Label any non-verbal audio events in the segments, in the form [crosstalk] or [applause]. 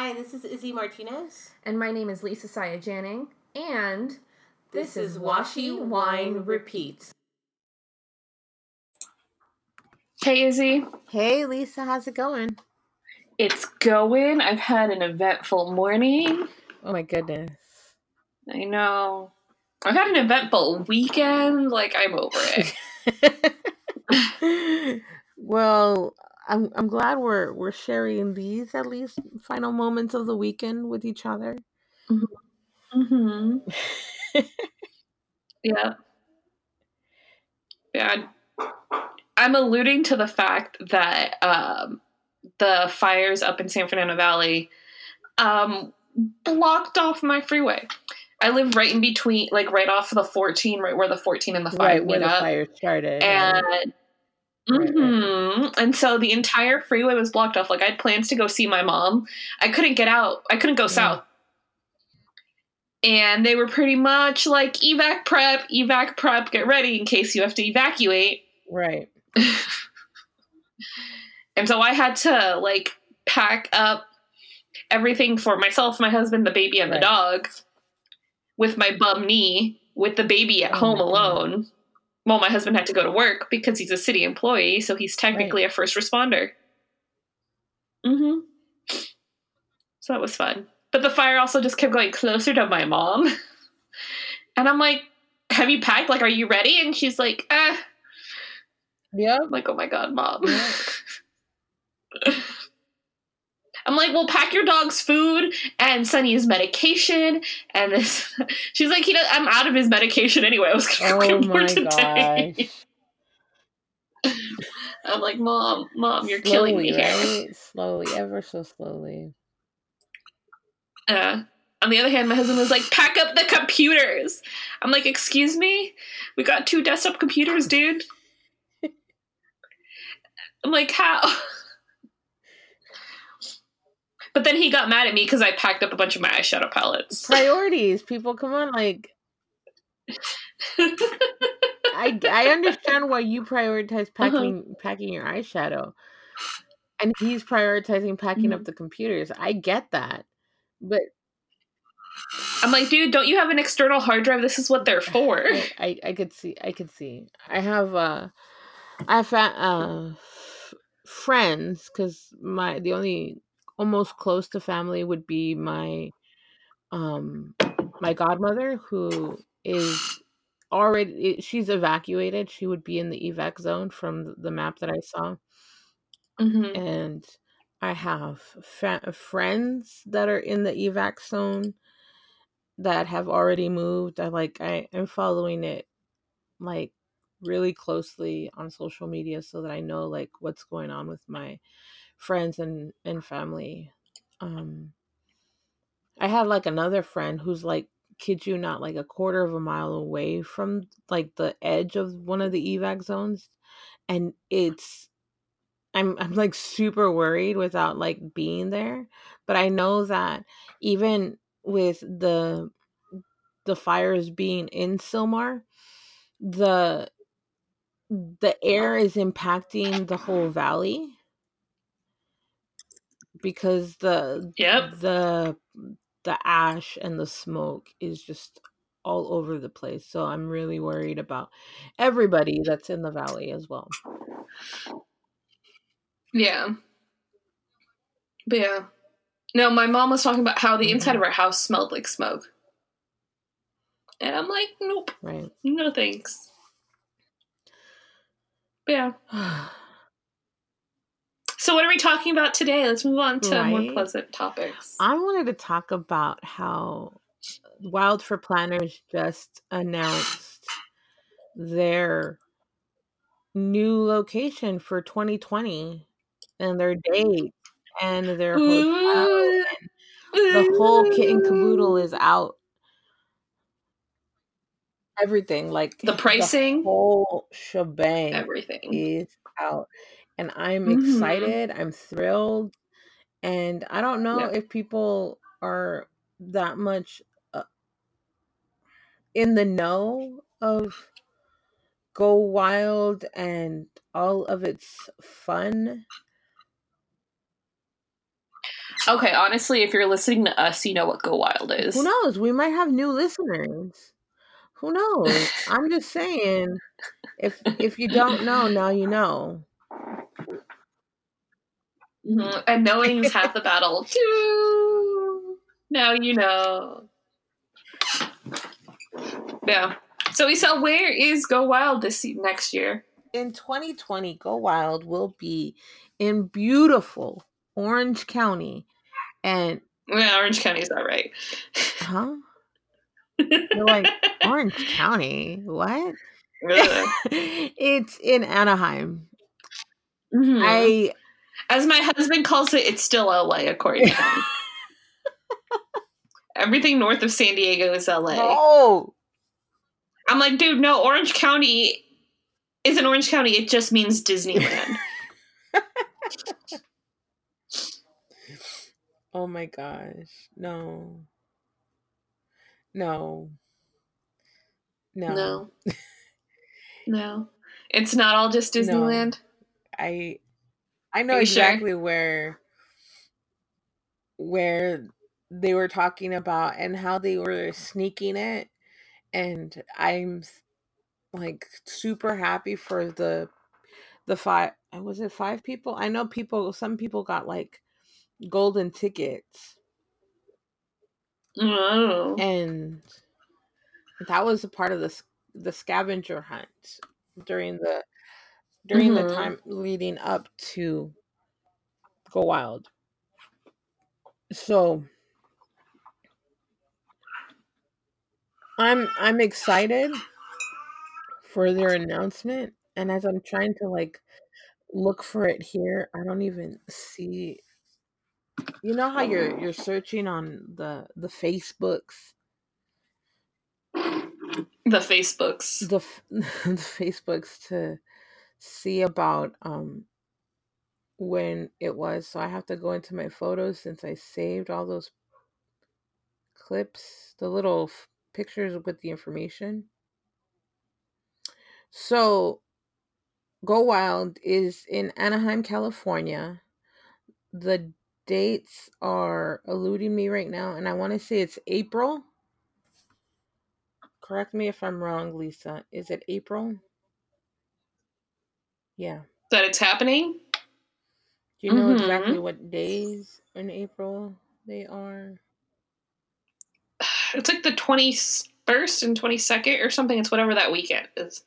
Hi, this is Izzy Martinez. And my name is Lisa Saya Janning. And this, This is is Washi Washi Wine Wine Repeat. Hey Izzy, Hey, Lisa, how's it going? it's going. I've had an eventful morning. Oh my goodness. I know. I've had an eventful weekend. Like I'm over it. [laughs] [laughs] well, I'm I'm glad we're we're sharing these at least final moments of the weekend with each other. mm-hmm. [laughs] Yeah. Yeah. I'm alluding to the fact that um, the fires up in San Fernando Valley um, blocked off my freeway. I live right in between, like right off of the 14, right where the 14 and the 5 right meet where the up. fire started. and Mhm. and so the entire freeway was blocked off like i had plans to go see my mom i couldn't get out i couldn't go Yeah. south and they were pretty much like evac prep evac prep get ready in case you have to evacuate right. [laughs] and so i had to like pack up everything for myself my husband the baby and Right. the dog with my bum knee with the baby at Oh home alone. God. Well my husband had to go to work because he's a city employee so he's technically a first responder. Mm-hmm. So that was fun. But the fire also just kept going closer to my mom. [laughs] And i'm like have you packed? Like are you ready? And she's like eh. Yeah. I'm like oh my god mom. Yeah. [laughs] I'm like, well, pack your dog's food and Sunny's medication. And this, [laughs] she's like, he does, I'm out of his medication anyway. I was gonna oh get more today. [laughs] I'm like, mom, mom, you're killing me Slowly, here. right? Slowly, ever so slowly. Uh, on the other hand, my husband was like, pack up the computers. I'm like, excuse me, we got two desktop computers, dude. [laughs] I'm like, how? But then he got mad at me because I packed up a bunch of my eyeshadow palettes. Priorities, people. Come on, like I I understand why you prioritize Uh-huh. packing packing your eyeshadow, and he's prioritizing packing Mm-hmm. up the computers. I get that, but I'm like, dude, don't you have an external hard drive? This is what they're for. I, I I could see I could see. I have uh I have uh friends because my the only almost close to family would be my um my godmother who is already she's evacuated. She would be in the evac zone from the map that I saw. hmm and I have fa- friends that are in the evac zone that have already moved. I like I am following it like really closely on social media so that I know like what's going on with my friends and and family. Um I had like another friend who's like kid you not like a quarter of a mile away from like the edge of one of the evac zones and it's I'm I'm like super worried without like being there, but I know that even with the the fires being in Sylmar, the the air is impacting the whole valley because the Yep. the the ash and the smoke is just all over the place. So I'm really worried about everybody that's in the valley as well. Yeah. But yeah. No, my mom was talking about how the inside Mm-hmm. of our house smelled like smoke. And I'm like, nope, Right. no thanks. But yeah. [sighs] [sighs] [sighs] So what are we talking about today? Let's move on to more pleasant topics. I wanted to talk about how uh, Wild for Planners just announced their new location for 2020 and their date and their hotel. Ooh. The whole kit and caboodle is out. Everything, like The pricing? the whole shebang everything. is out. And I'm Mhm. excited. I'm thrilled. And I don't know if people are that much uh, in the know of Go Wild and all of its fun. Okay, honestly, if you're listening to us, you know what Go Wild is. Who knows? We might have new listeners. Who knows? [laughs] I'm just saying. If if you don't know, now you know. Mhm, And knowing's half the battle. [laughs] Too. Now you know. Yeah. So we saw where is Go Wild this next year? In 2020, Go Wild will be in beautiful Orange County, and Yeah, Orange County's all right. huh? [laughs] You're like Orange County? What? Ugh. [laughs] it's in Anaheim. Mhm. I As my husband calls it, it's still LA, according to him. [laughs] Everything north of San Diego is LA. oh I'm like, dude, no, Orange County isn't Orange County. It just means Disneyland. [laughs] oh my gosh no no no no. No. It's not all just No. Disneyland. I I know you sure? exactly where where they were talking about and how they were sneaking it and I'm like super happy for the the five was it five people? I know people some people got like golden tickets Oh. and that was a part of the the scavenger hunt during the during the Mhm. time leading up to go wild so i'm i'm excited for their announcement and as i'm trying to like look for it here i don't even see you know how you're you're searching on the the facebooks The Facebooks. the [laughs] the Facebooks to see about um when it was. So I have to go into my photos since I saved all those clips, the little f- pictures with the information. So Go Wild is in Anaheim, California. The dates are eluding me right now, and I want to say it's April. Correct me if I'm wrong, Lisa. Is it April? Yeah. That it's happening? Do you know Mhm. exactly what days in April they are? [sighs] It's like the 21st and 22nd or something. It's whatever that weekend is.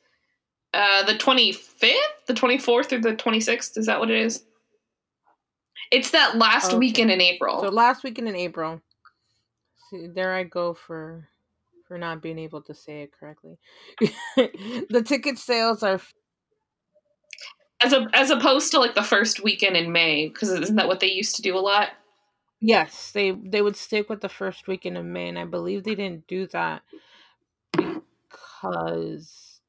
Uh, the 25th? The 24th or the 26th? Is that what it is? It's that last Okay. weekend in April. So last weekend in April. See, there I go for for not being able to say it correctly. [laughs] the ticket sales are as a, as opposed to like the first weekend in May, because isn't that what they used to do a lot? yes, they they would stick with the first weekend of May, and I believe they didn't do that because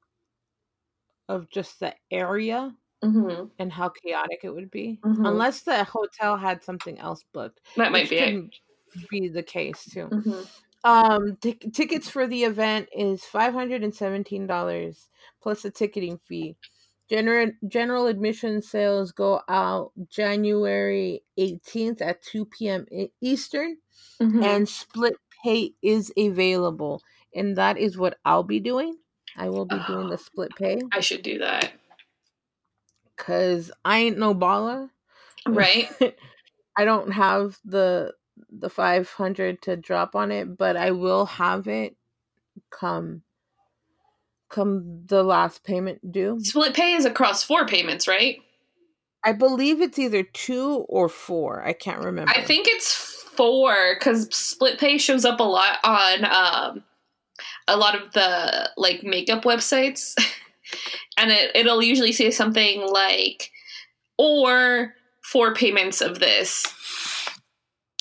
of just the area Mm-hmm. and how chaotic it would be. Mhm. Unless the hotel had something else booked. That might be it. be the case too. hmm Um, tic- tickets for the event is five hundred and seventeen dollars plus a ticketing fee. General general admission sales go out January eighteenth at two p.m. Eastern, hmm and split pay is available, and that is what I'll be doing. I will be doing the [sighs] split pay I should do that. because I ain't no baller. Right? [laughs] I don't have the the 500 to drop on it, but I will have it come come the last payment due. Split pay is across four payments, right? I believe it's either 2 or 4. I can't remember. I think it's four because split pay shows up a lot on um, a lot of the like makeup websites, [laughs] and it, it'll usually say something like or four payments of this.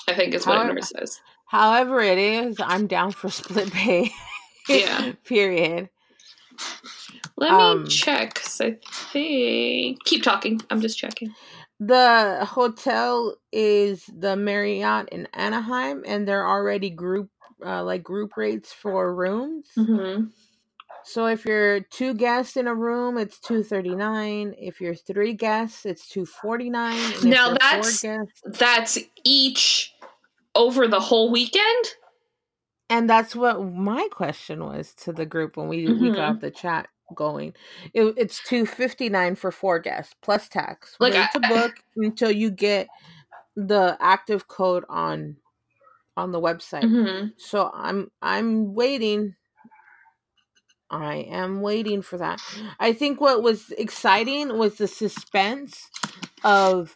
I think is what it number says. However it is, I'm down for split pay. Yeah. [laughs] Period. Let Um, me check. I think keep talking. I'm just checking. The hotel is the Marriott in Anaheim and they're already group uh, like group rates for rooms. Mm-hmm. So if you're two guests in a room, it's two thirty nine. If you're three guests, it's two forty nine. Now that's guests, that's each over the whole weekend. And that's what my question was to the group when we mm-hmm. we got the chat going. It, it's two fifty nine for four guests plus tax. Like Wait to book until you get the active code on on the website. Mm-hmm. So I'm I'm waiting I am waiting for that. I think what was exciting was the suspense of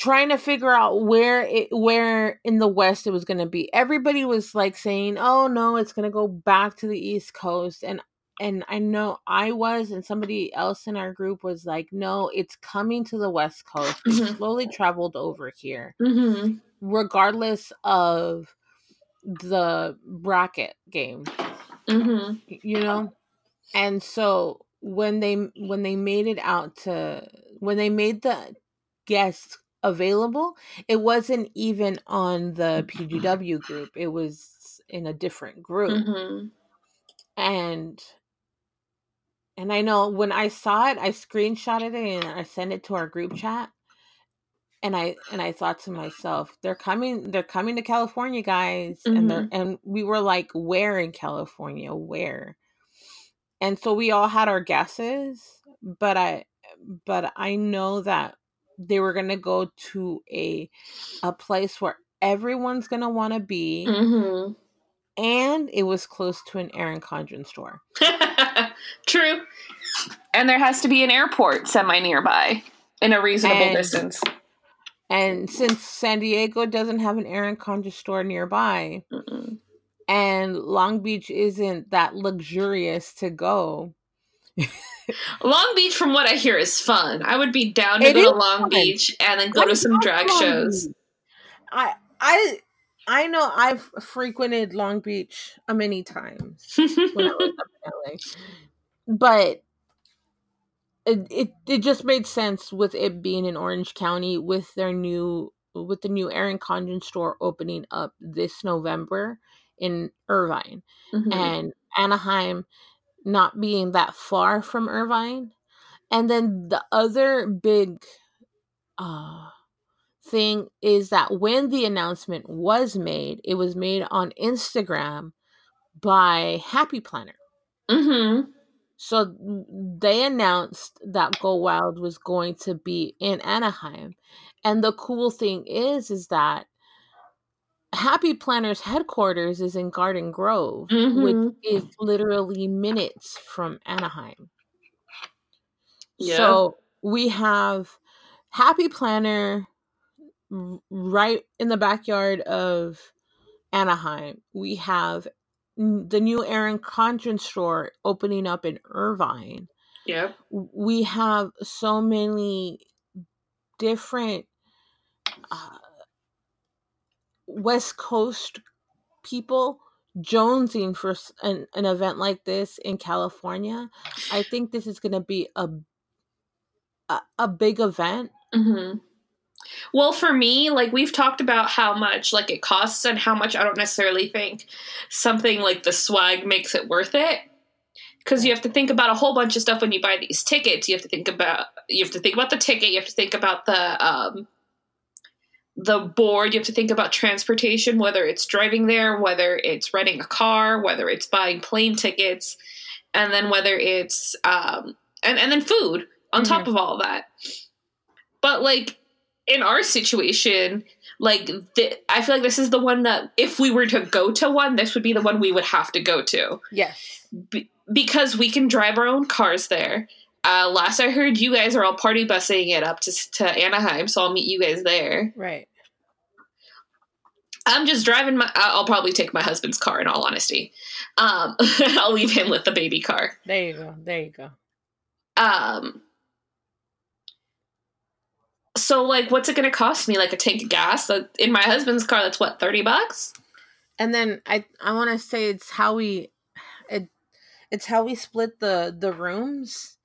trying to figure out where it where in the west it was going to be. Everybody was like saying, "Oh no, it's going to go back to the east coast." And and I know I was and somebody else in our group was like, "No, it's coming to the west coast." Mm-hmm. slowly traveled over here. Mm-hmm. Regardless of the bracket game Mm-hmm. You know? And so when they when they made it out to when they made the guests available, it wasn't even on the PGW group. It was in a different group. Mm-hmm. And and I know when I saw it, I screenshotted it and I sent it to our group chat and I and I thought to myself, they're coming, they're coming to California, guys, mm-hmm. and they're mm-hmm. and we were like, where in California, where? And so we all had our guesses, but I but I know that they were gonna go to a a place where everyone's gonna want to be, mm-hmm. and it was close to an Erin Condren store. [laughs] True, and there has to be an airport semi nearby in a reasonable and, distance and since San Diego doesn't have an Erin Condren store nearby, Mm-mm. and Long Beach isn't that luxurious to go. Long Beach, from what I hear, is fun. I would be down to it go to Long fun. Beach and then go I to some drag Long shows. Beach. I I I know I've frequented Long Beach a many times [laughs] when I was up in LA, but it, it it just made sense with it being in Orange County with their new with the new Erin Condren store opening up this November in Irvine mm-hmm. and Anaheim not being that far from Irvine. And then the other big uh thing is that when the announcement was made, it was made on Instagram by Happy Planner. Mm-hmm. So they announced that Go Wild was going to be in Anaheim. And the cool thing is is that Happy Planner's headquarters is in Garden Grove, mm-hmm. which is literally minutes from Anaheim. Yeah. So we have Happy Planner right in the backyard of Anaheim. We have the new Erin Condren store opening up in Irvine. Yeah. We have so many different uh, West Coast people jonesing for an, an event like this in California. I think this is going to be a, a, a big event. Mm-hmm. Well, for me, like we've talked about how much like it costs and how much I don't necessarily think something like the swag makes it worth it. Because you have to think about a whole bunch of stuff when you buy these tickets. You have to think about you have to think about the ticket. You have to think about the um, the board. You have to think about transportation, whether it's driving there, whether it's renting a car, whether it's buying plane tickets, and then whether it's um, and and then food on mm-hmm. top of all that. But like in our situation, like th- I feel like this is the one that if we were to go to one, this would be the one we would have to go to. Yes, because we can drive our own cars there. Uh, last I heard, you guys are all party busing it up to to Anaheim, so I'll meet you guys there. Right. I'm just driving my. I'll probably take my husband's car. In all honesty, um, [laughs] I'll leave him with the baby car. There you go. There you go. Um, so like what's it going to cost me like a tank of gas in my husband's car that's what 30 bucks and then i i want to say it's how we it it's how we split the the rooms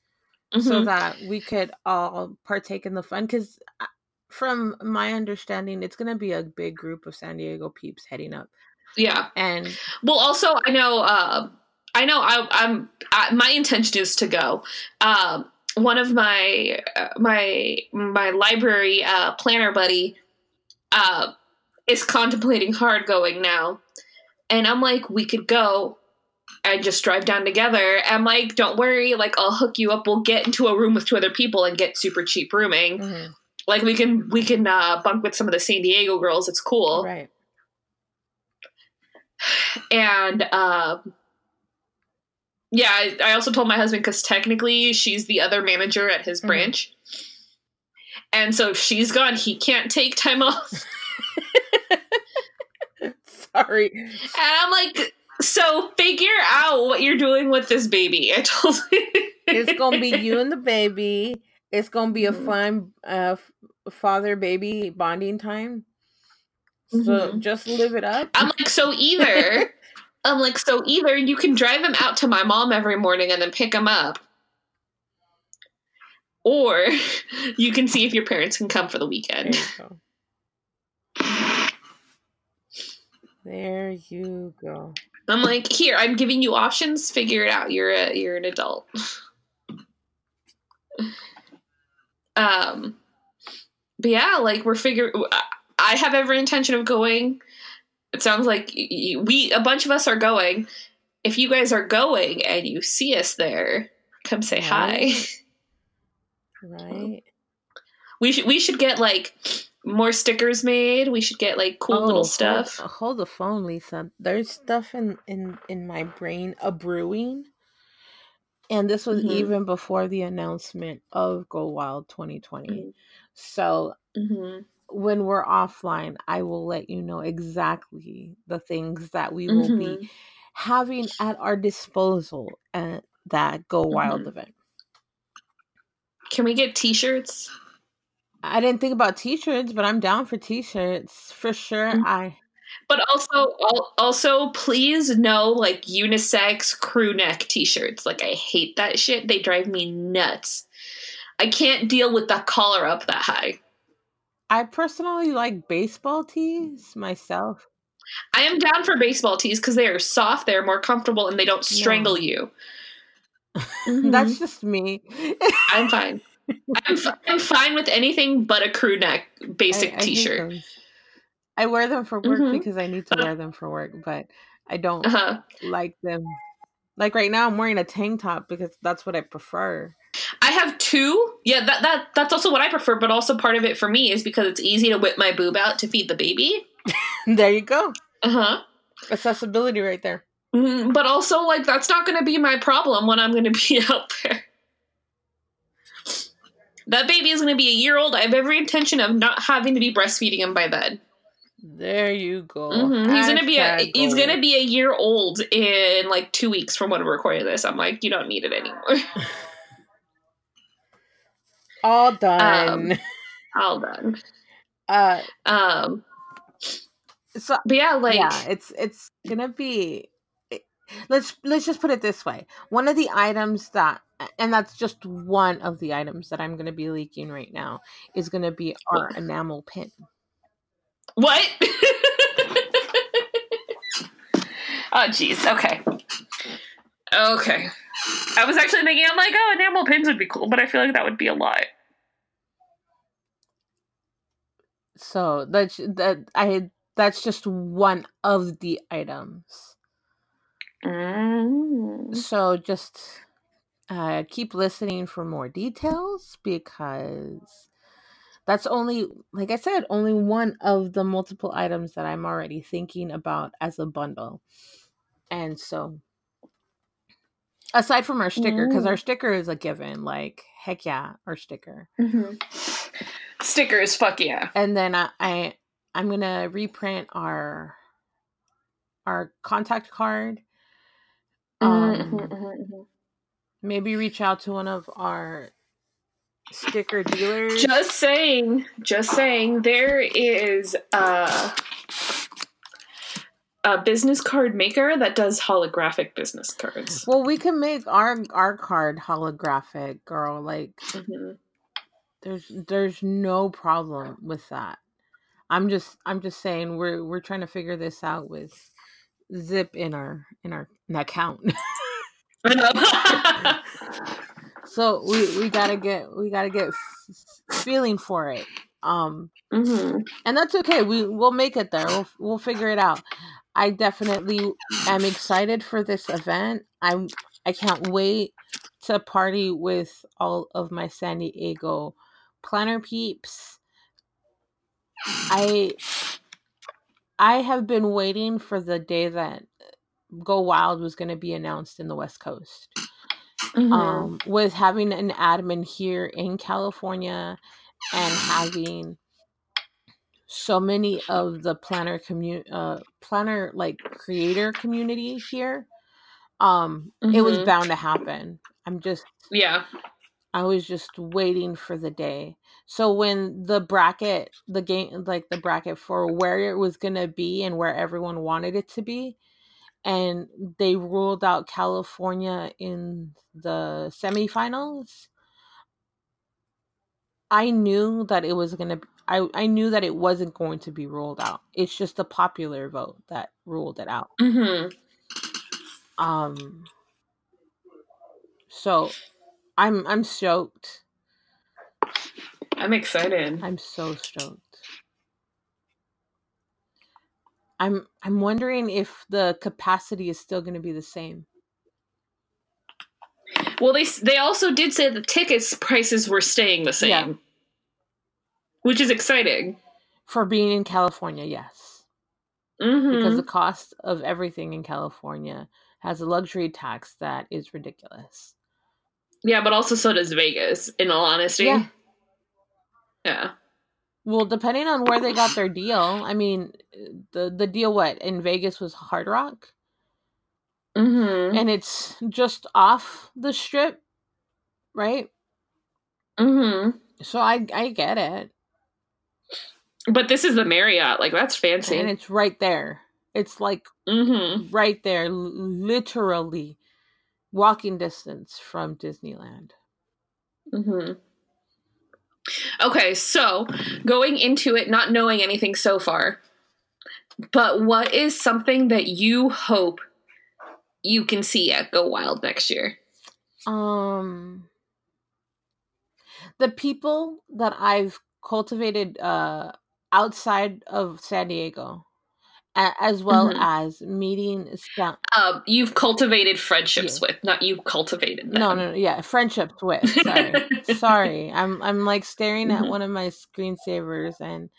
mm-hmm. so that we could all partake in the fun because uh, from my understanding it's going to be a big group of san diego peeps heading up yeah and well also i know uh I know. I, I'm. I, my intention is to go. Um, one of my uh, my my library uh, planner buddy uh, is contemplating hard going now, and I'm like, we could go and just drive down together. I'm like, don't worry, like I'll hook you up. We'll get into a room with two other people and get super cheap rooming. Mhm. Like we can we can uh, bunk with some of the San Diego girls. It's cool. Right. and um yeah I, I also told my husband because technically she's the other manager at his Mhm. branch and so if she's gone he can't take time off [laughs] Sorry. and i'm like so figure out what you're doing with this baby i told [laughs] It's gonna be you and the baby. It's gonna be a Mhm. fun uh, father baby bonding time. So Mhm. just live it up. i'm like so either [laughs] i'm like so either you can drive him out to my mom every morning and then pick him up or [laughs] you can see if your parents can come for the weekend. There you go. I'm like, here, I'm giving you options. Figure it out. You're a you're an adult. [laughs] um, but yeah, like we're figuring. I have every intention of going. It sounds like we a bunch of us are going. If you guys are going and you see us there, come say hi. Right. Right. [laughs] We should we should get like more stickers made. We should get like cool Oh, little stuff. Hold, the phone, Lisa. There's stuff in in in my brain a brewing, and this was Mhm. even before the announcement of Go Wild 2020. Mhm. So hmm when we're offline, I will let you know exactly the things that we will be Mhm. having at our disposal at that Go Wild Mhm. event. Can we get T-shirts? I didn't think about t-shirts, but I'm down for t-shirts for sure. Mm. I But also, also, please no like unisex crew neck T-shirts. Like I hate that shit. They drive me nuts. I can't deal with the collar up that high. I personally like baseball tees myself. I am down for baseball tees because they are soft, they're more comfortable, and they don't strangle you. Mhm. [laughs] That's just me. I'm [laughs] fine. I'm, f- I'm fine with anything but a crew neck basic I- I T-shirt. I wear them for work Mhm. because I need to wear them for work, but I don't Uh huh. like them. Like right now, I'm wearing a tank top because that's what I prefer. I have two. Yeah, that that that's also what I prefer. But also part of it for me is because it's easy to whip my boob out to feed the baby. [laughs] there you go. Uh huh. Accessibility right there. Mm, but also, like, that's not going to be my problem when I'm going [laughs] to be out there. That baby is going to be a year old. I have every intention of not having to be breastfeeding him by then. There you go. Mhm. He's going to be a he's going to be a year old in like two weeks from when I'm recording this. I'm like, you don't need it anymore. [laughs] all done. All done. uh, Um, so but yeah, like, yeah, it's it's gonna be. Let's let's just put it this way. One of the items that, and that's just one of the items that I'm gonna be leaking right now, is gonna be our enamel pin. what? [laughs] oh, jeez. Okay. Okay. I was actually thinking, I'm like, oh, enamel pins would be cool, but I feel like that would be a lot. So that's that I that's just one of the items. Mm. So just uh, keep listening for more details because that's only, like I said, only one of the multiple items that I'm already thinking about as a bundle. And so, aside from our sticker, because our sticker is a given, like, heck yeah, our sticker. Mm-hmm. Stickers, fuck yeah. And then I, I I'm gonna reprint our our contact card. Um, Mm-hmm. Maybe reach out to one of our sticker dealers. Just saying, just saying, there is a, a business card maker that does holographic business cards. well, we can make our our card holographic, girl. Like Mhm. there's there's no problem with that. I'm just I'm just saying we're we're trying to figure this out with Zip in our in our in account. [laughs] so we we gotta get we gotta get f- feeling for it. Um, mm-hmm. and that's okay. We we'll make it there. We'll we'll figure it out. I definitely am excited for this event. I'm I can't wait to party with all of my San Diego planner peeps. I I have been waiting for the day that Go Wild was going to be announced in the West Coast. Mm-hmm. Um, with having an admin here in California and having so many of the planner community, uh, planner like creator community here, um, it was Mhm. bound to happen. I'm just yeah. I was just waiting for the day. So when the bracket, the game, like the bracket for where it was going to be and where everyone wanted it to be, and they ruled out California in the semifinals, I knew that it was to, I, I knew that it wasn't going to be ruled out. It's just the popular vote that ruled it out. Mm-hmm. Um, so I'm, I'm stoked. I'm excited. I'm so stoked. I'm I'm wondering if the capacity is still going to be the same. Well, they they also did say the tickets prices were staying the same, Yeah. which is exciting. For being in California, yes. Mm-hmm. Because the cost of everything in California has a luxury tax that is ridiculous. yeah, but also so does Vegas. In all honesty, Yeah. yeah. Well, depending on where they got their deal, I mean, the the deal what in Vegas was Hard Rock, Mm-hmm. and it's just off the strip, right? Mm-hmm. So I I get it, But this is the Marriott. Like that's fancy. and it's right there. It's like mm-hmm. right there, literally walking distance from Disneyland. Mm-hmm. Okay, so going into it, not knowing anything so far, but what is something that you hope you can see at Go Wild next year? Um, the people that I've cultivated uh, outside of San Diego, as well Mhm. as meeting. Spa- Um, you've cultivated friendships Yeah. with, not you cultivated them. no, no, yeah, friendships with. Sorry, [laughs] sorry. I'm I'm like staring at Mhm. one of my screensavers, and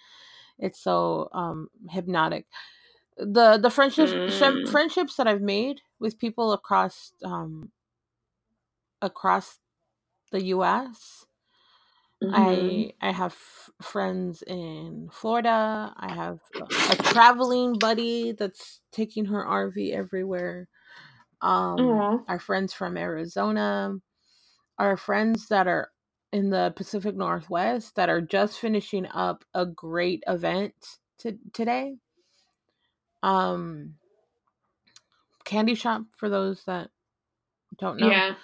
it's so um hypnotic. The the friendships Mm. friendships that I've made with people across um across the U.S. Mhm. I I have friends in Florida. I have a, a traveling buddy that's taking her RV everywhere. Um, Aw. our friends from Arizona, our friends that are in the Pacific Northwest that are just finishing up a great event to, today. Um, Candy Shop for those that don't know. Yeah.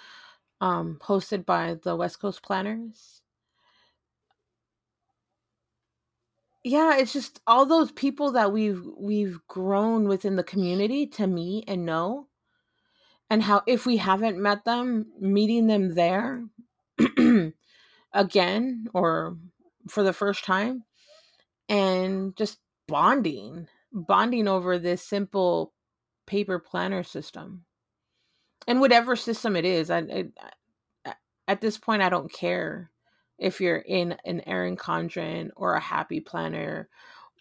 um, hosted by the West Coast Planners. Yeah, it's just all those people that we've we've grown within the community to meet and know, and how if we haven't met them, meeting them there [clears throat] again or for the first time, and just bonding, bonding over this simple paper planner system, and whatever system it is. I, I, I at this point, I don't care if you're in an Erin Condren or a Happy Planner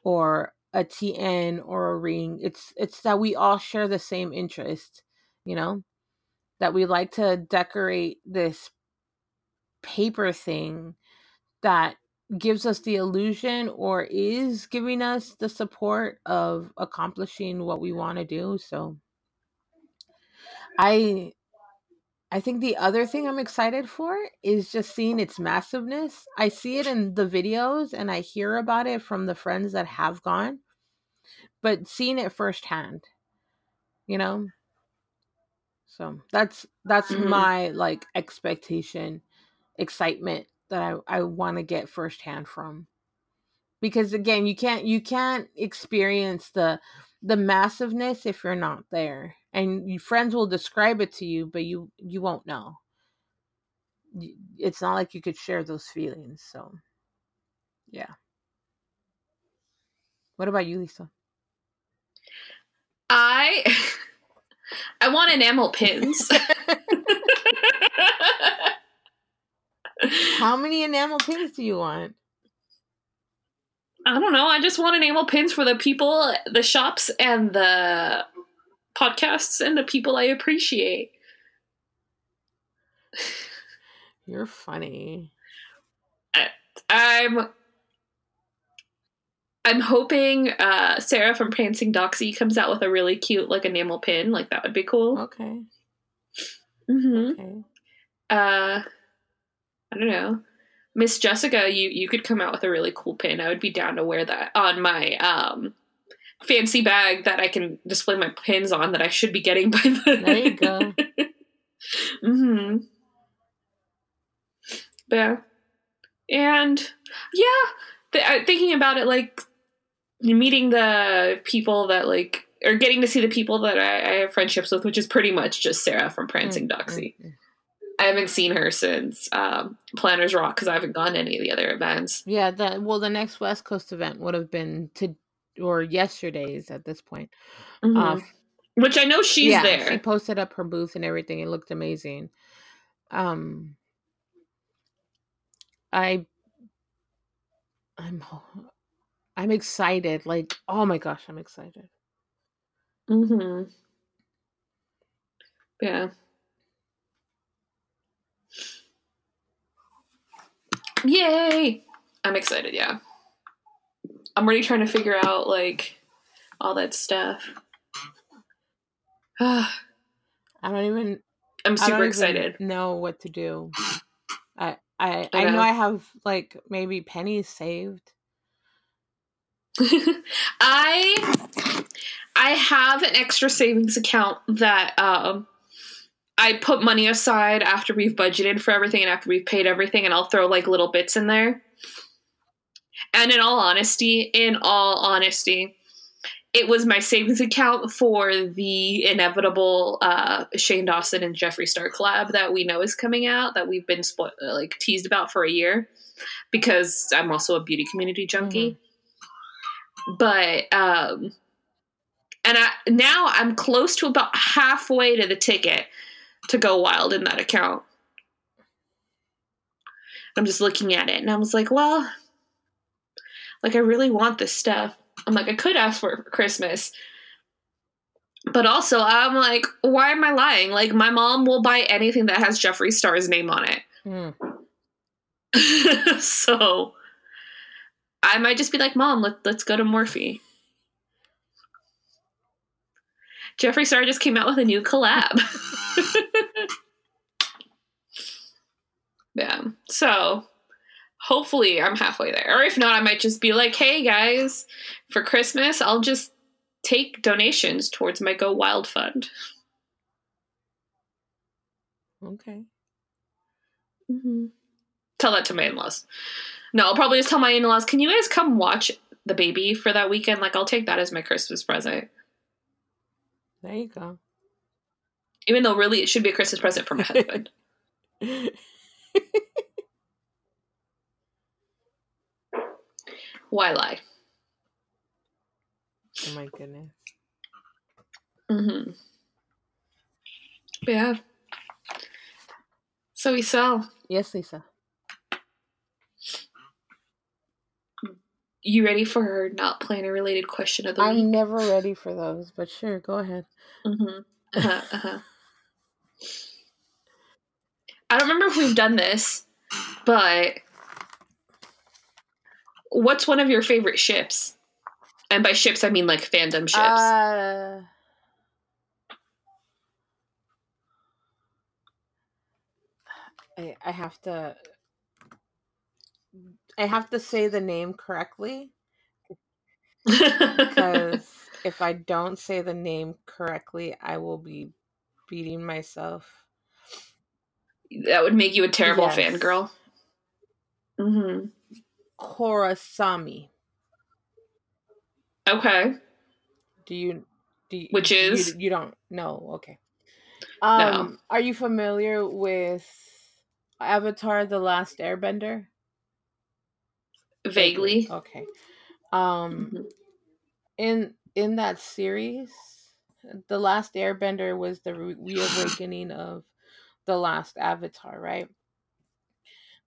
or a TN or a Ring. It's it's that we all share the same interest, you know, that we like to decorate this paper thing that gives us the illusion or is giving us the support of accomplishing what we want to do. So I I think the other thing I'm excited for is just seeing its massiveness. I see it in the videos and I hear about it from the friends that have gone, but seeing it firsthand, you know? So that's that's Mhm. my like expectation, excitement that I, I want to get firsthand from. Because again, you can't you can't experience the the massiveness if you're not there and your friends will describe it to you but you you won't know. It's not like you could share those feelings so yeah. What about you lisa? I [laughs] I want enamel pins. [laughs] [laughs] how many enamel pins do you want I don't know. I just want enamel pins for the people, the shops, and the podcasts, and the people I appreciate. [laughs] you're funny I'm I'm hoping uh, Sarah from Prancing Doxy comes out with a really cute like enamel pin. Like that would be cool. okay Mm-hmm. okay Uh, I don't know. Miss Jessica, you you could come out with a really cool pin. I would be down to wear that on my um fancy bag that I can display my pins on that I should be getting by the there you go [laughs] hmm Yeah. And yeah, th- thinking about it, like meeting the people that like, or getting to see the people that I, I have friendships with, which is pretty much just Sarah from Prancing Mm, Doxy. mm, mm. I haven't seen her since um, Planners Rock because I haven't gone to any of the other events. yeah the well the next west coast event would have been to or yesterday's at this point uh, which I know she's yeah, there. She posted up her booth and everything. It looked amazing. Um, I, I'm, I'm excited. Like, oh my gosh, I'm excited. hmm Yeah. Yay! I'm excited, yeah. I'm already trying to figure out like all that stuff. [sighs] I'm don't even. I don't super even excited. know what to do. I, I, I I know know. I have like maybe pennies saved. [laughs] I I have an extra savings account that um I put money aside after we've budgeted for everything and after we've paid everything and I'll throw like little bits in there. And in all honesty, in all honesty, it was my savings account for the inevitable uh, Shane Dawson and Jeffree Star collab that we know is coming out that we've been spo- like teased about for a year because I'm also a beauty community junkie. But um and I now I'm close to about halfway to the ticket to go wild in that account. I'm just looking at it and I was like, well, like I really want this stuff. I'm like, I could ask for it for Christmas. But also, I'm like, why am I lying? Like, my mom will buy anything that has Jeffree Star's name on it. Mm. [laughs] so I might just be like, Mom, let, let's go to Morphe. Jeffree Star just came out with a new collab. [laughs] yeah. So hopefully I'm halfway there. Or if not, I might just be like, hey guys, for Christmas, I'll just take donations towards my Go Wild fund. Okay. Mm-hmm. Tell that to my in laws. No, I'll probably just tell my in laws, can you guys come watch the baby for that weekend? Like, I'll take that as my Christmas present. There you go. Even though, really, it should be a Christmas present for my [laughs] husband. Why lie? oh my goodness. Mm-hmm. Yeah. So we sell. Yes, Lisa. You ready for her not planner related question of the week? I'm never ready for those, but sure, go ahead. Mm-hmm. Uh-huh, uh-huh. [laughs] I don't remember if we've done this, but what's one of your favorite ships? And by ships, I mean like fandom ships. Uh, I, I have to. I have to say the name correctly [laughs] because if I don't say the name correctly, I will be beating myself. That would make you a terrible Yes. fangirl. Mm-hmm. Korrasami. Okay. Do you? Do you, Which is? you, don't know? Okay. Um, are you familiar with Avatar: The Last Airbender? Vaguely. Okay. Um, Mhm. in in that series, the Last Airbender was the re- reawakening of the last Avatar, right?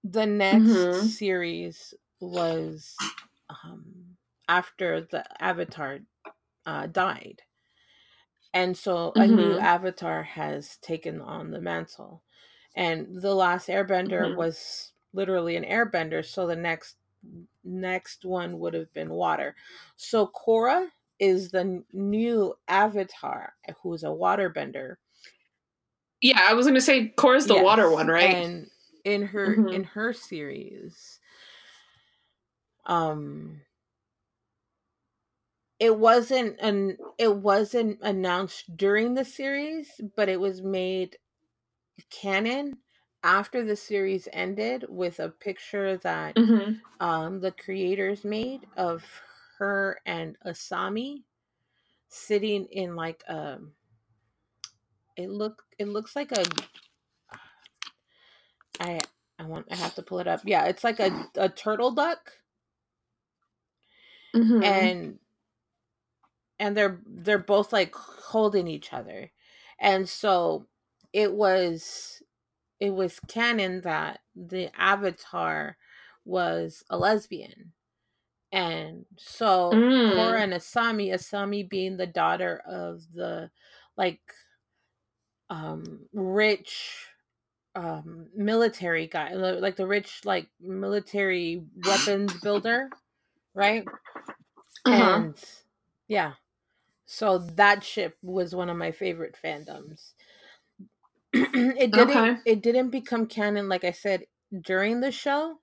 The next Mhm. series was um, after the Avatar uh, died, and so a new Mhm. Avatar has taken on the mantle, and the last Airbender Mhm. was literally an Airbender. So the next next one would have been water. So Korra is the new Avatar who's a waterbender. Yeah, I was gonna say Korra's the water one, right? And in her Mhm. in her series, um, it wasn't an it wasn't announced during the series, but it was made canon after the series ended with a picture that hmm um the creators made of her and Asami sitting in like um it look it looks like a I I want I have to pull it up. Yeah, it's like a a turtle duck hmm and and they're they're both like holding each other. And so it was it was canon that the avatar was a lesbian. And so Korra Mm. and Asami, Asami being the daughter of the like um rich um military guy like the rich like military weapons builder right Uh-huh. and yeah so that ship was one of my favorite fandoms [clears throat] it didn't Okay. it didn't become canon like i said during the show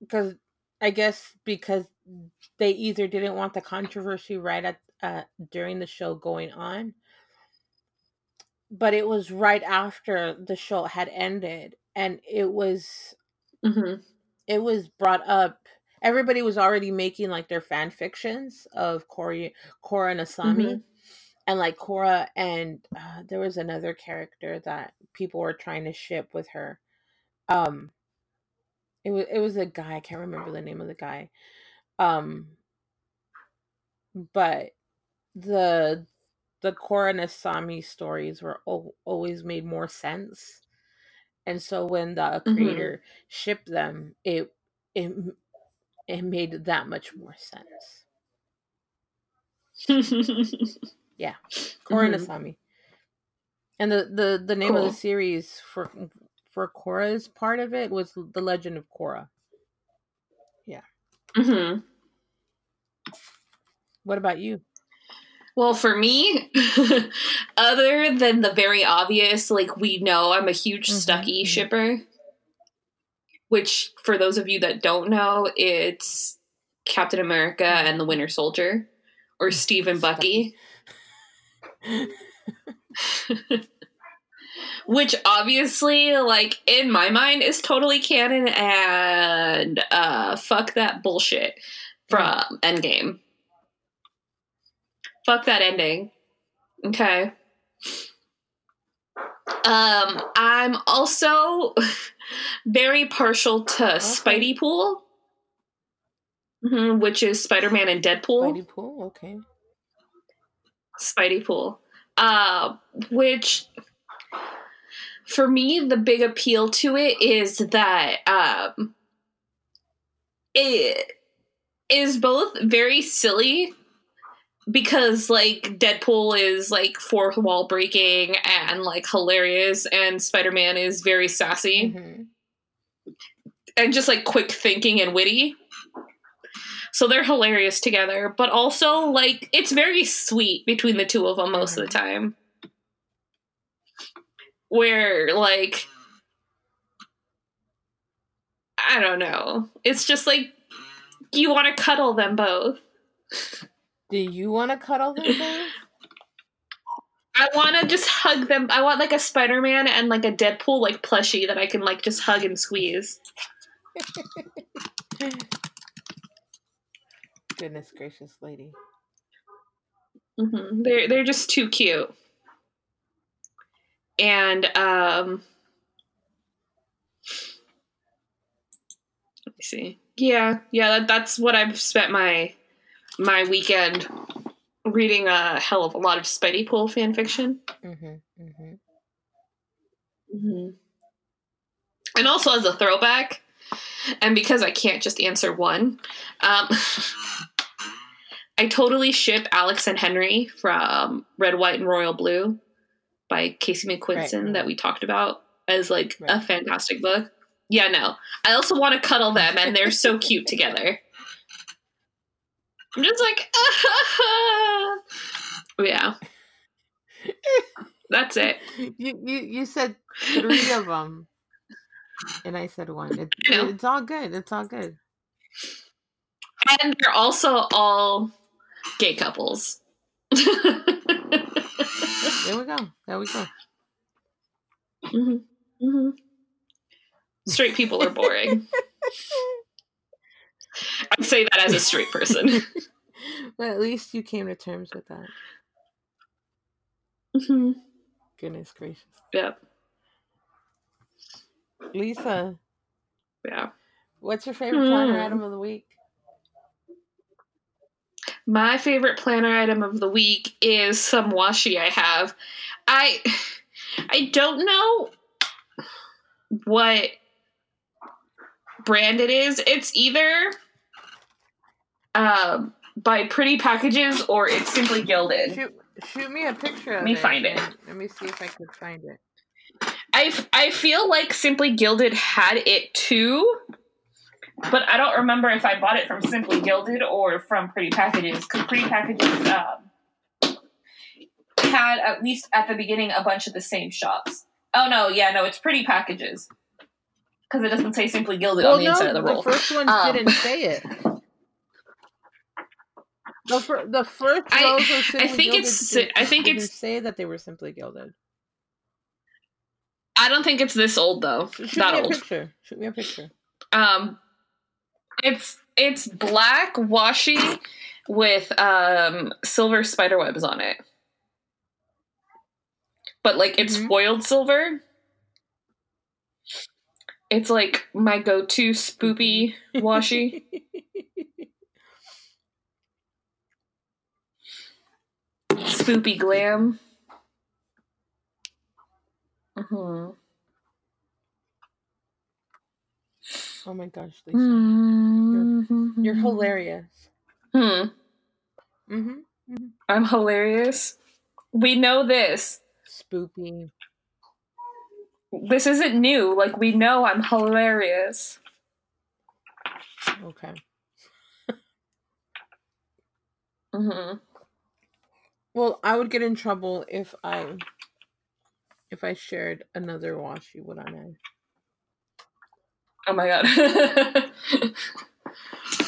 because i guess because they either didn't want the controversy right at uh, during the show going on but it was right after the show had ended and it was hmm it was brought up everybody was already making like their fan fictions of Korra, Korra and Asami Mhm. and like Korra and uh, there was another character that people were trying to ship with her um it was it was a guy I can't remember the name of the guy um but the the Korra and stories were al- always made more sense. And so when the Mhm. creator shipped them it it it made that much more sense. Yeah Korra and Mhm. And the the the name of the series for for Korra's part of it was the Legend of Korra. Hmm what about you Well, for me, [laughs] other than the very obvious, like we know I'm a huge Mhm, Stucky mhm. shipper, which for those of you that don't know, it's Captain America and the Winter Soldier, or [laughs] Steve and Bucky, [laughs] which obviously, like in my mind, is totally canon and uh, fuck that bullshit from Endgame. Fuck that ending. Okay. Um, I'm also [laughs] very partial to Spidey Pool, Mhm, which is Spider Man and Deadpool. Spidey Pool okay Spidey Pool. Uh, which for me, the big appeal to it is that um, it is both very silly because like Deadpool is like fourth wall breaking and like hilarious, and Spider Man is very sassy Mhm. and just like quick thinking and witty. So they're hilarious together, but also like it's very sweet between the two of them most of the time. Where like I don't know. It's just like you want to cuddle them both. [laughs] do you want to cuddle them I want to just hug them. I want like a Spider-Man and like a Deadpool like plushie that I can like just hug and squeeze. [laughs] goodness gracious lady hmm They're they're just too cute. And um let me see. Yeah, yeah, that, that's what I've spent my my weekend reading a hell of a lot of Spidey Pool fan fiction. Mm-hmm. Mm-hmm. hmm And also as a throwback, and because I can't just answer one, um, [laughs] I totally ship Alex and Henry from Red, White, and Royal Blue by Casey McQuiston Right. that we talked about as like a fantastic book. Yeah, no. I also want to cuddle them, and they're so cute together. I'm just like, [laughs] yeah. That's it. You you you said three of them, and I said one. It, [laughs] it's all good. It's all good. And they're also all gay couples. [laughs] There we go. There we go. Mhm. Mhm. Straight people are boring. I say that as a straight person. [laughs] but at least you came to terms with that. Mhm. Goodness gracious, Yep. Lisa, Yeah. what's your favorite planner Hmm. item of the week? My favorite planner item of the week is some washi I have. I I don't know what brand it is. It's either um by Pretty Packages or it's simply gilded. Shoot, shoot me a picture of it. Let me it. find it. Let me see if I can find it. I, I feel like Simply Gilded had it too, but I don't remember if I bought it from Simply Gilded or from Pretty Packages because Pretty Packages um, had at least at the beginning a bunch of the same shops. Oh no, yeah, no, it's Pretty Packages because it doesn't say Simply Gilded on the inside of the roll. The first one Um, didn't say it. [laughs] The, fir- the first I- I think it's- I think it's- say that they were simply gilded. I don't think it's this old though. Shoot That me a old. picture. Shoot me a picture. Um, it's it's black washi with um silver spider webs on it, but like it's Mhm. foiled silver. It's like my go-to spoopy washi. [laughs] spoopy glam. hmm oh my gosh, Lisa. Mm-hmm. You're hilarious. Hmm. Mm-hmm. I'm hilarious. We know this. Spoopy. This isn't new. Like we know I'm hilarious. Okay. [laughs] hmm Well, I would get in trouble if I if I shared another washi, would I? Oh my god. [laughs]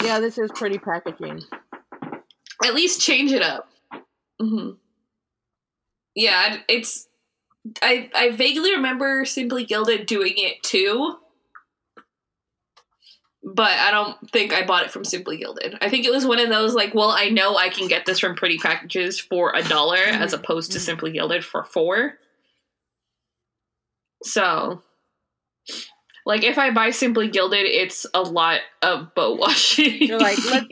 Yeah, this is pretty packaging. At least change it up. hmm Yeah, it's. I I vaguely remember Simply Gilded doing it too, but I don't think I bought it from Simply Gilded. I think it was one of those like, well, I know I can get this from Pretty Packages for a dollar as Mhm, opposed to mhm. Simply Gilded for four. So, like, if I buy Simply Gilded, it's a lot of bow [laughs] washing. You're like, let-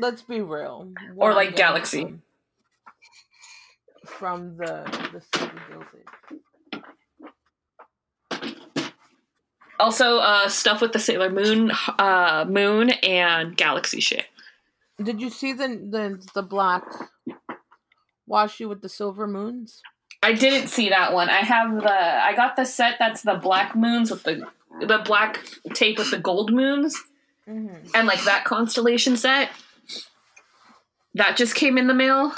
Let's be real. What Or like Galaxy. From, from the the Simply Gilded. Also, uh, stuff with the Sailor Moon, uh, Moon and Galaxy shit. Did you see the the the black washi with the silver moons? I didn't see that one. I have the. I got the set that's the black moons with the the black tape with the gold moons Mm-hmm. and like that constellation set. That just came in the mail.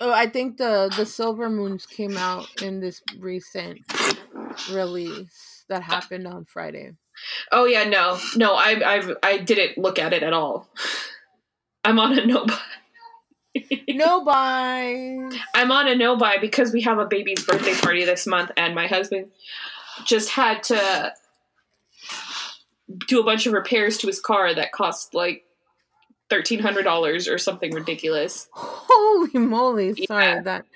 Oh, I think the the silver moons came out in this recent release that uh, happened on Friday. Oh yeah, no, no, I I've I didn't look at it at all. I'm on a no buy. No [laughs] buys. I'm on a no buy because we have a baby's birthday party this month, and my husband just had to do a bunch of repairs to his car that cost like thirteen hundred dollars or something ridiculous. Holy moly! Sorry Yeah. that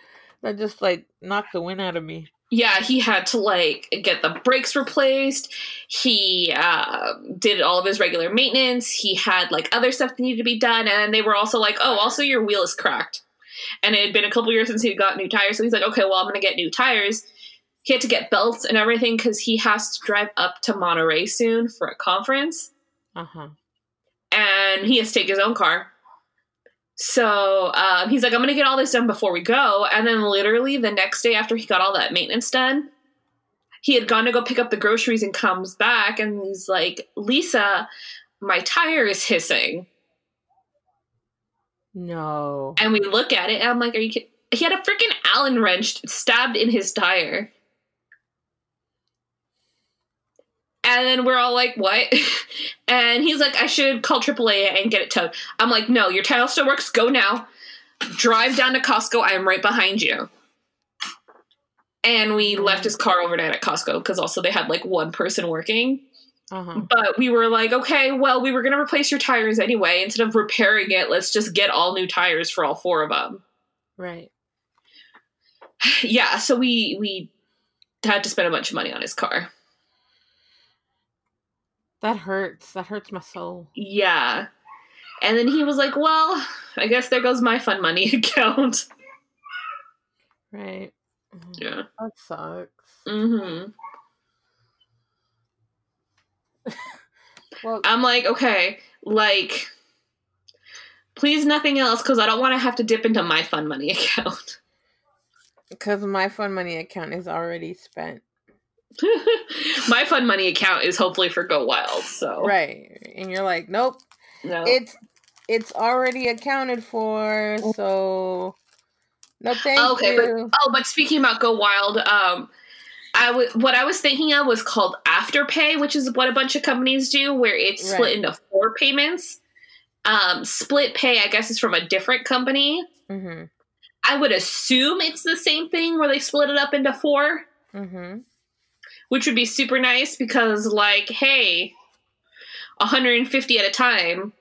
that just like knocked the wind out of me. Yeah, he had to like get the brakes replaced. He uh, did all of his regular maintenance. He had like other stuff that needed to be done, and they were also like, "Oh, also your wheel is cracked." And it had been a couple years since he got new tires, so he's like, "Okay, well, I'm gonna get new tires." He had to get belts and everything because he has to drive up to Monterey soon for a conference. Uh huh. and he has to take his own car. So um, he's like, I'm going to get all this done before we go. And then, literally, the next day after he got all that maintenance done, he had gone to go pick up the groceries and comes back and he's like, Lisa, my tire is hissing. No. And we look at it and I'm like, Are you kidding? He had a freaking Allen wrench stabbed in his tire. And then we're all like, what? [laughs] And he's like, I should call AAA and get it towed. I'm like, no, your tile still works. Go now. Drive down to Costco. I am right behind you. And we left his car overnight at Costco because also they had like one person working. Uh huh. But we were like, okay, well, we were going to replace your tires anyway. Instead of repairing it, let's just get all new tires for all four of them. Right. [sighs] yeah, so we we had to spend a bunch of money on his car. That hurts. That hurts my soul. Yeah. And then he was like, "Well, I guess there goes my fun money [laughs] account." Right. Mhm. Yeah. That sucks. Mm hmm. [laughs] Well, I'm like, "Okay, like please nothing else cuz I don't want to have to dip into my fun money [laughs] account." because my fun money account is already spent. My fun money account is hopefully for Go Wild, so Right. And you're like, nope. no. It's it's already accounted for, so no thank Okay, but- Oh, but speaking about Go Wild, um, I w- what I was thinking of was called Afterpay, which is what a bunch of companies do, where it's split into four payments. Um, split pay, I guess, is from a different company. mm-hmm. I would assume it's the same thing where they split it up into four, Mm-hmm. Which would be super nice because, like, hey, 150 at a time,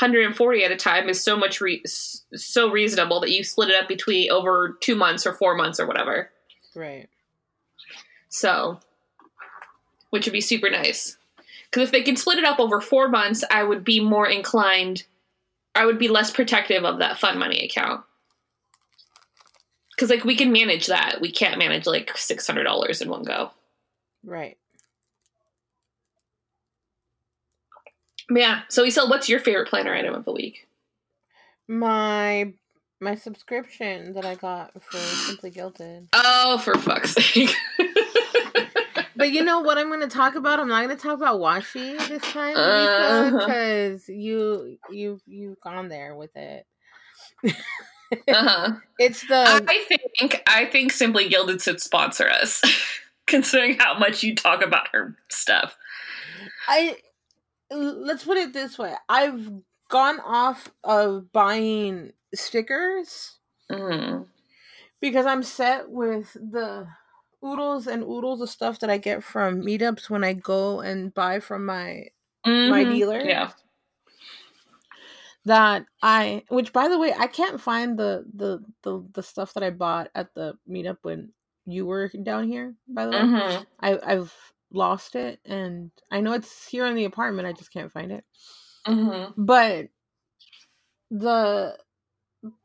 140 at a time is so much re- so reasonable that you split it up between over two months or four months or whatever. Right. So, which would be super nice. Because if they could split it up over four months, I would be more inclined, I would be less protective of that fund money account. Because, like, we can manage that. We can't manage, like, $600 in one go. Right. Yeah. So, Isel, what's your favorite planner item of the week? My my subscription that I got for Simply Gilded. Oh, for fuck's sake. [laughs] But you know what I'm going to talk about? I'm not going to talk about washi this time Uh-huh. because you you you've gone there with it. [laughs] uh-huh. [laughs] It's the I think I think Simply Gilded should sponsor us, [laughs] considering how much you talk about her stuff. I let's put it this way. I've gone off of buying stickers Mm. because I'm set with the oodles and oodles of stuff that I get from meetups when I go and buy from my my Mhm. dealer. Yeah. That I which by the way, I can't find the the the, the stuff that I bought at the meetup when you were down here, by the way. hmm I I've lost it and I know it's here in the apartment, I just can't find it. hmm but the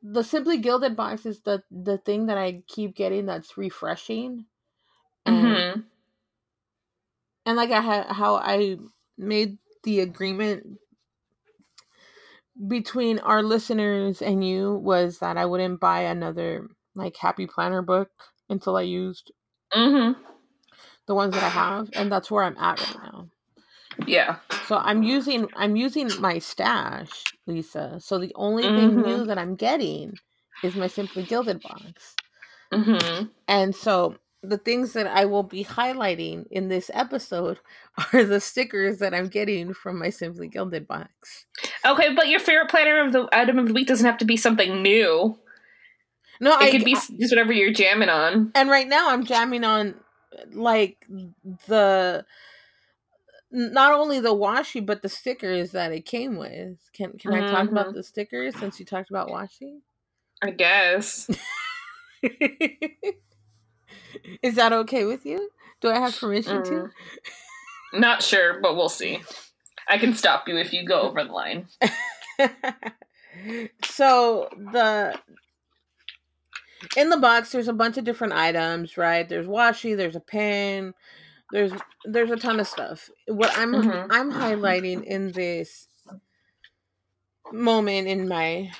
the simply gilded box is the the thing that i keep getting that's refreshing and, hmm and like i had how i made the agreement between our listeners and you was that i wouldn't buy another like happy planner book until i used hmm the ones that i have and that's where i'm at right now Yeah. so i'm using i'm using my stash lisa so the only thing Mhm. new that i'm getting is my simply gilded box hmm And so the things that I will be highlighting in this episode [laughs] are the stickers that I'm getting from my Simply Gilded box. Okay, but your favorite planner of the item of the week doesn't have to be something new. No, It I could be s- just whatever you're jamming on. and right now I'm jamming on like the not only the washi but the stickers that it came with. Can can I talk about Mhm. the stickers since you talked about washi? I guess. [laughs] Is that okay with you? Do I have permission Mm. Not sure, but we'll see. I can stop you if you go over the line. [laughs] so the in the box there's a bunch of different items, right? There's washi, there's a pen, there's there's a ton of stuff. What I'm Mhm. I'm highlighting in this moment in my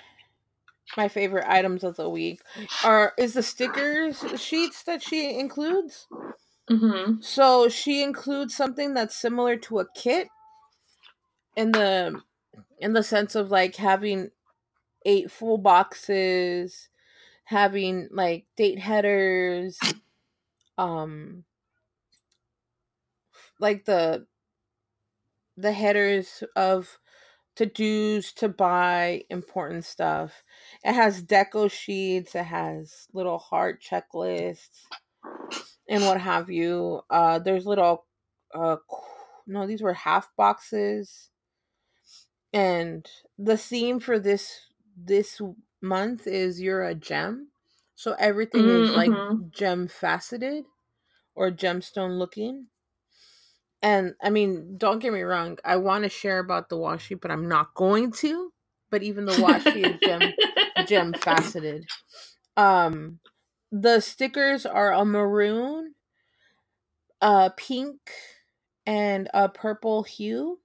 my favorite items of the week are is the stickers sheets that she includes. Mm-hmm. So she includes something that's similar to a kit in the in the sense of like having eight full boxes, having like date headers, um like the the headers of to do's to buy important stuff. It has deco sheets, it has little heart checklists and what have you. Uh there's little uh no, these were half boxes. And the theme for this this month is you're a gem. So everything is like gem faceted or gemstone looking. And I mean, don't get me wrong, I want to share about the washi, but I'm not going to. But even the washi is gem gem faceted. Um the stickers are a maroon, a pink, and a purple hue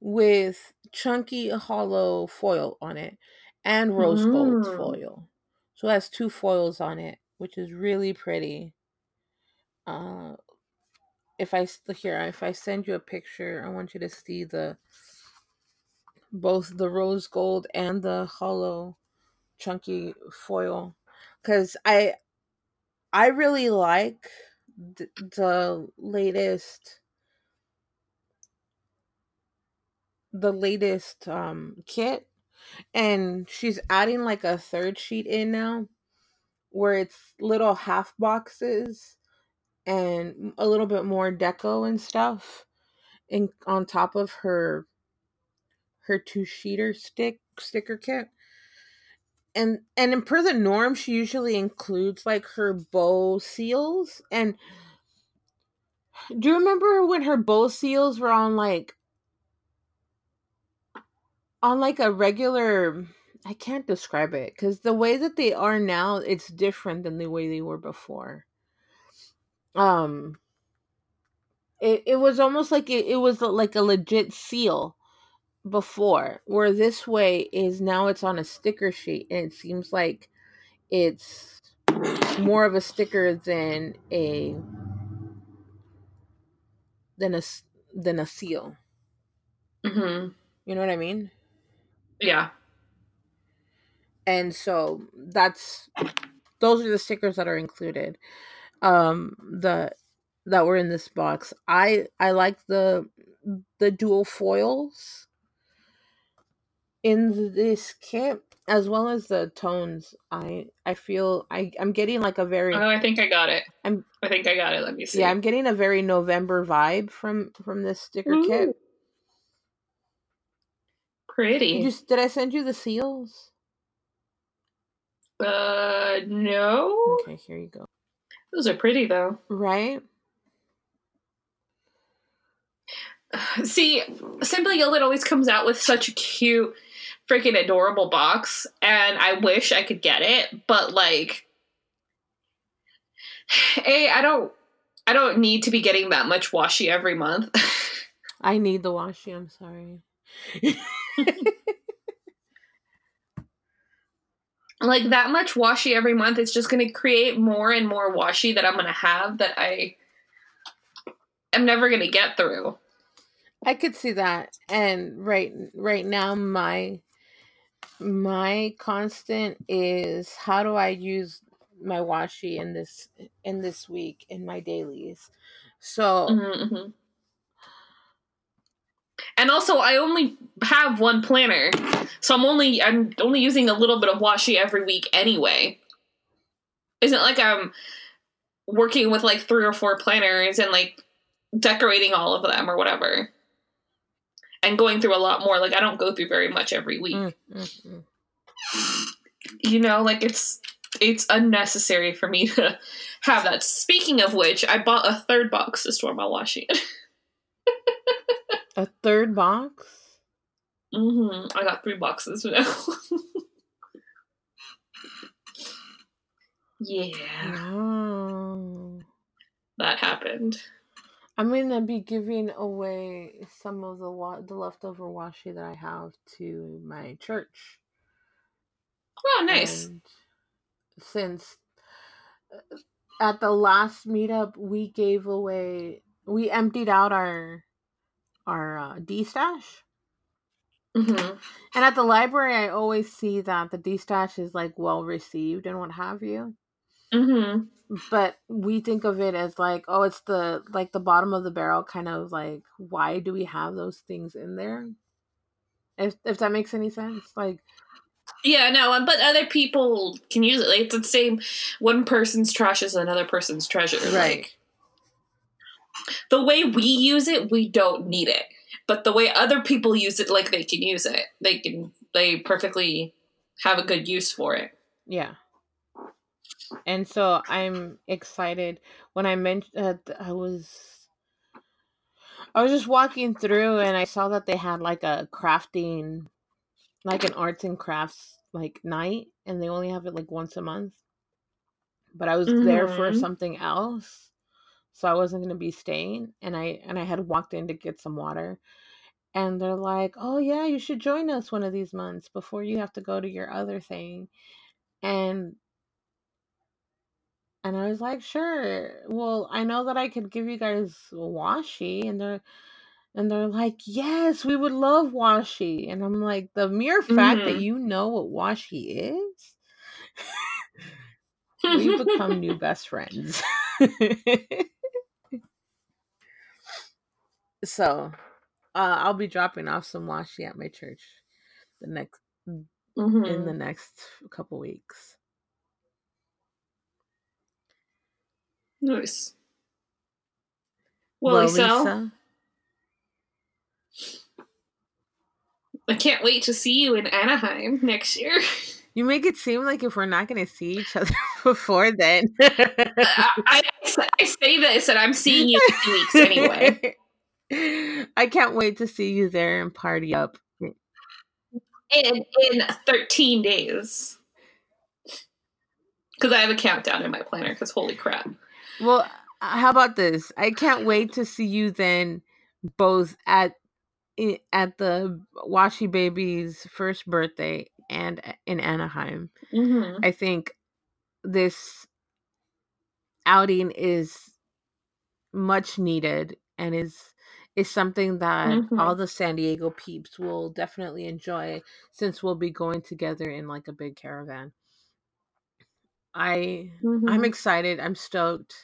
with chunky hollow foil on it and rose gold Mm. foil. So it has two foils on it, which is really pretty. Uh if I here if I send you a picture, I want you to see the both the rose gold and the hollow chunky foil cuz I I really like th- the latest the latest um kit and she's adding like a third sheet in now where it's little half boxes and a little bit more deco and stuff and on top of her her two sheeter stick sticker kit. And and in per the norm she usually includes like her bow seals and do you remember when her bow seals were on like on like a regular I can't describe it because the way that they are now, it's different than the way they were before. Um, it, it was almost like it, it was like a legit seal before, where this way is now it's on a sticker sheet and it seems like it's more of a sticker than a than a than a seal. hmm You know what I mean? Yeah. and so that's those are the stickers that are included um the that were in this box i i like the the dual foils in this kit as well as the tones i i feel i i'm getting like a very Oh, I think I got it. I'm- I think I got it. Let me see. yeah i'm getting a very november vibe from from this sticker kit Ooh. Pretty. did, you, did i send you the seals Uh, no. okay here you go Those are pretty though. right [sighs] See, Simply Gilded always comes out with such a cute, freaking adorable box, and I wish I could get it, but like, [sighs] hey, I don't, I don't need to be getting that much washi every month. [laughs] i need the washi i'm sorry [laughs] [laughs] like that much washi every month it's just going to create more and more washi that I'm going to have that I am never going to get through. I could see that. And right right now my my constant is how do I use my washi in this in this week in my dailies. So Mhm, mhm. And also, I only have one planner, so I'm only I'm only using a little bit of washi every week anyway. Isn't like I'm working with like three or four planners and like decorating all of them or whatever. And going through a lot more. Like I don't go through very much every week. Mm, mm, mm. You know, like it's it's unnecessary for me [laughs] to have that. Speaking of which, I bought a third box to store my washing in. [laughs] A third box? hmm I got three boxes now. [laughs] yeah, Wow. that happened. I'm gonna be giving away some of the wa- the leftover washi that I have to my church. Oh, nice. And since uh, at the last meetup we gave away, we emptied out our our uh, destash. hmm And at the library, I always see that the destash is like well received and what have you. hmm But we think of it as like, oh, it's the like the bottom of the barrel, kind of like, why do we have those things in there? If if that makes any sense, like, Yeah, no, but other people can use it. Like, it's the same. One person's trash is another person's treasure. Right. Like the way we use it, we don't need it. But the way other people use it, like they can use it. They can. They perfectly have a good use for it. yeah. And so I'm excited when I mentioned uh, I was I was just walking through and I saw that they had like a crafting, like an arts and crafts like night, and they only have it like once a month. But I was there for Mhm. something else, so I wasn't gonna be staying. And I and I had walked in to get some water, and they're like, "Oh yeah, you should join us one of these months before you have to go to your other thing." And and I was like, "Sure. Well, I know that I could give you guys washi." And they're and they're like, "Yes, we would love washi." And I'm like, "The mere fact that Mhm. you know what washi is, [laughs] we become new [laughs] best friends." [laughs] so, uh, I'll be dropping off some washi at my church the next in the Mhm. next couple weeks. Nice. Well, Lisa, Lisa, I can't wait to see you in Anaheim next year. [laughs] you make it seem like if we're not going to see each other [laughs] before then. I, I, I say this, and I'm seeing you in two weeks anyway. [laughs] [laughs] I can't wait to see you there and party up. In in 13 days. Because I have a countdown in my planner. Because holy crap. Well, how about this? I can't wait to see you then both at at the Washi Baby's first birthday and in Anaheim. Mm-hmm. I think this outing is much needed and is is something that Mhm. all the San Diego peeps will definitely enjoy since we'll be going together in like a big caravan. I Mm-hmm. I'm excited. I'm stoked.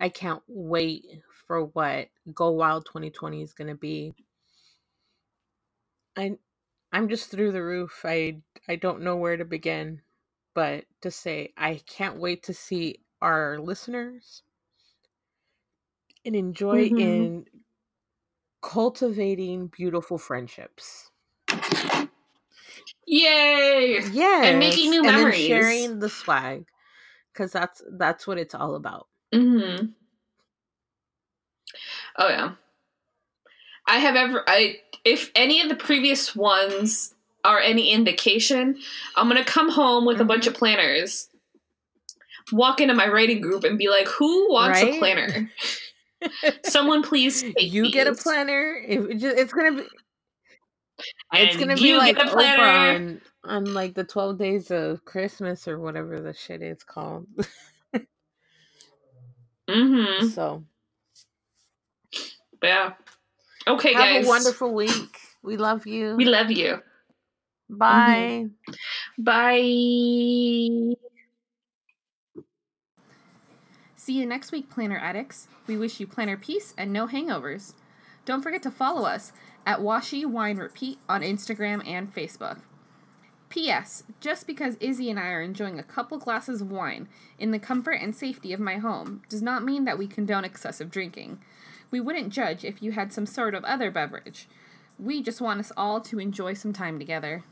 I can't wait for what Go Wild 2020 is going to be. I I'm just through the roof. I I don't know where to begin, but to say I can't wait to see our listeners and enjoy Mhm. in cultivating beautiful friendships. Yay! Yes, and making new and memories. sharing the swag because that's that's what it's all about. Mm-hmm. Oh yeah. I have ever I if any of the previous ones are any indication, I'm gonna come home with a bunch Mhm. of planners, walk into my writing group and be like, who wants Right? a planner? Someone please you get a planner. It, just, it's gonna be And it's gonna be like get a Oprah planner. on, on like the twelve days of Christmas or whatever the shit is called. [laughs] Mm-hmm. so Yeah. Okay, have guys. a wonderful week. We love you. We love you. Bye. Bye. See you next week, Planner Addicts. We wish you planner peace and no hangovers. Don't forget to follow us at Washi Wine Repeat on Instagram and Facebook. P.S. Just because Izzy and I are enjoying a couple glasses of wine in the comfort and safety of my home does not mean that we condone excessive drinking. We wouldn't judge if you had some sort of other beverage. We just want us all to enjoy some time together.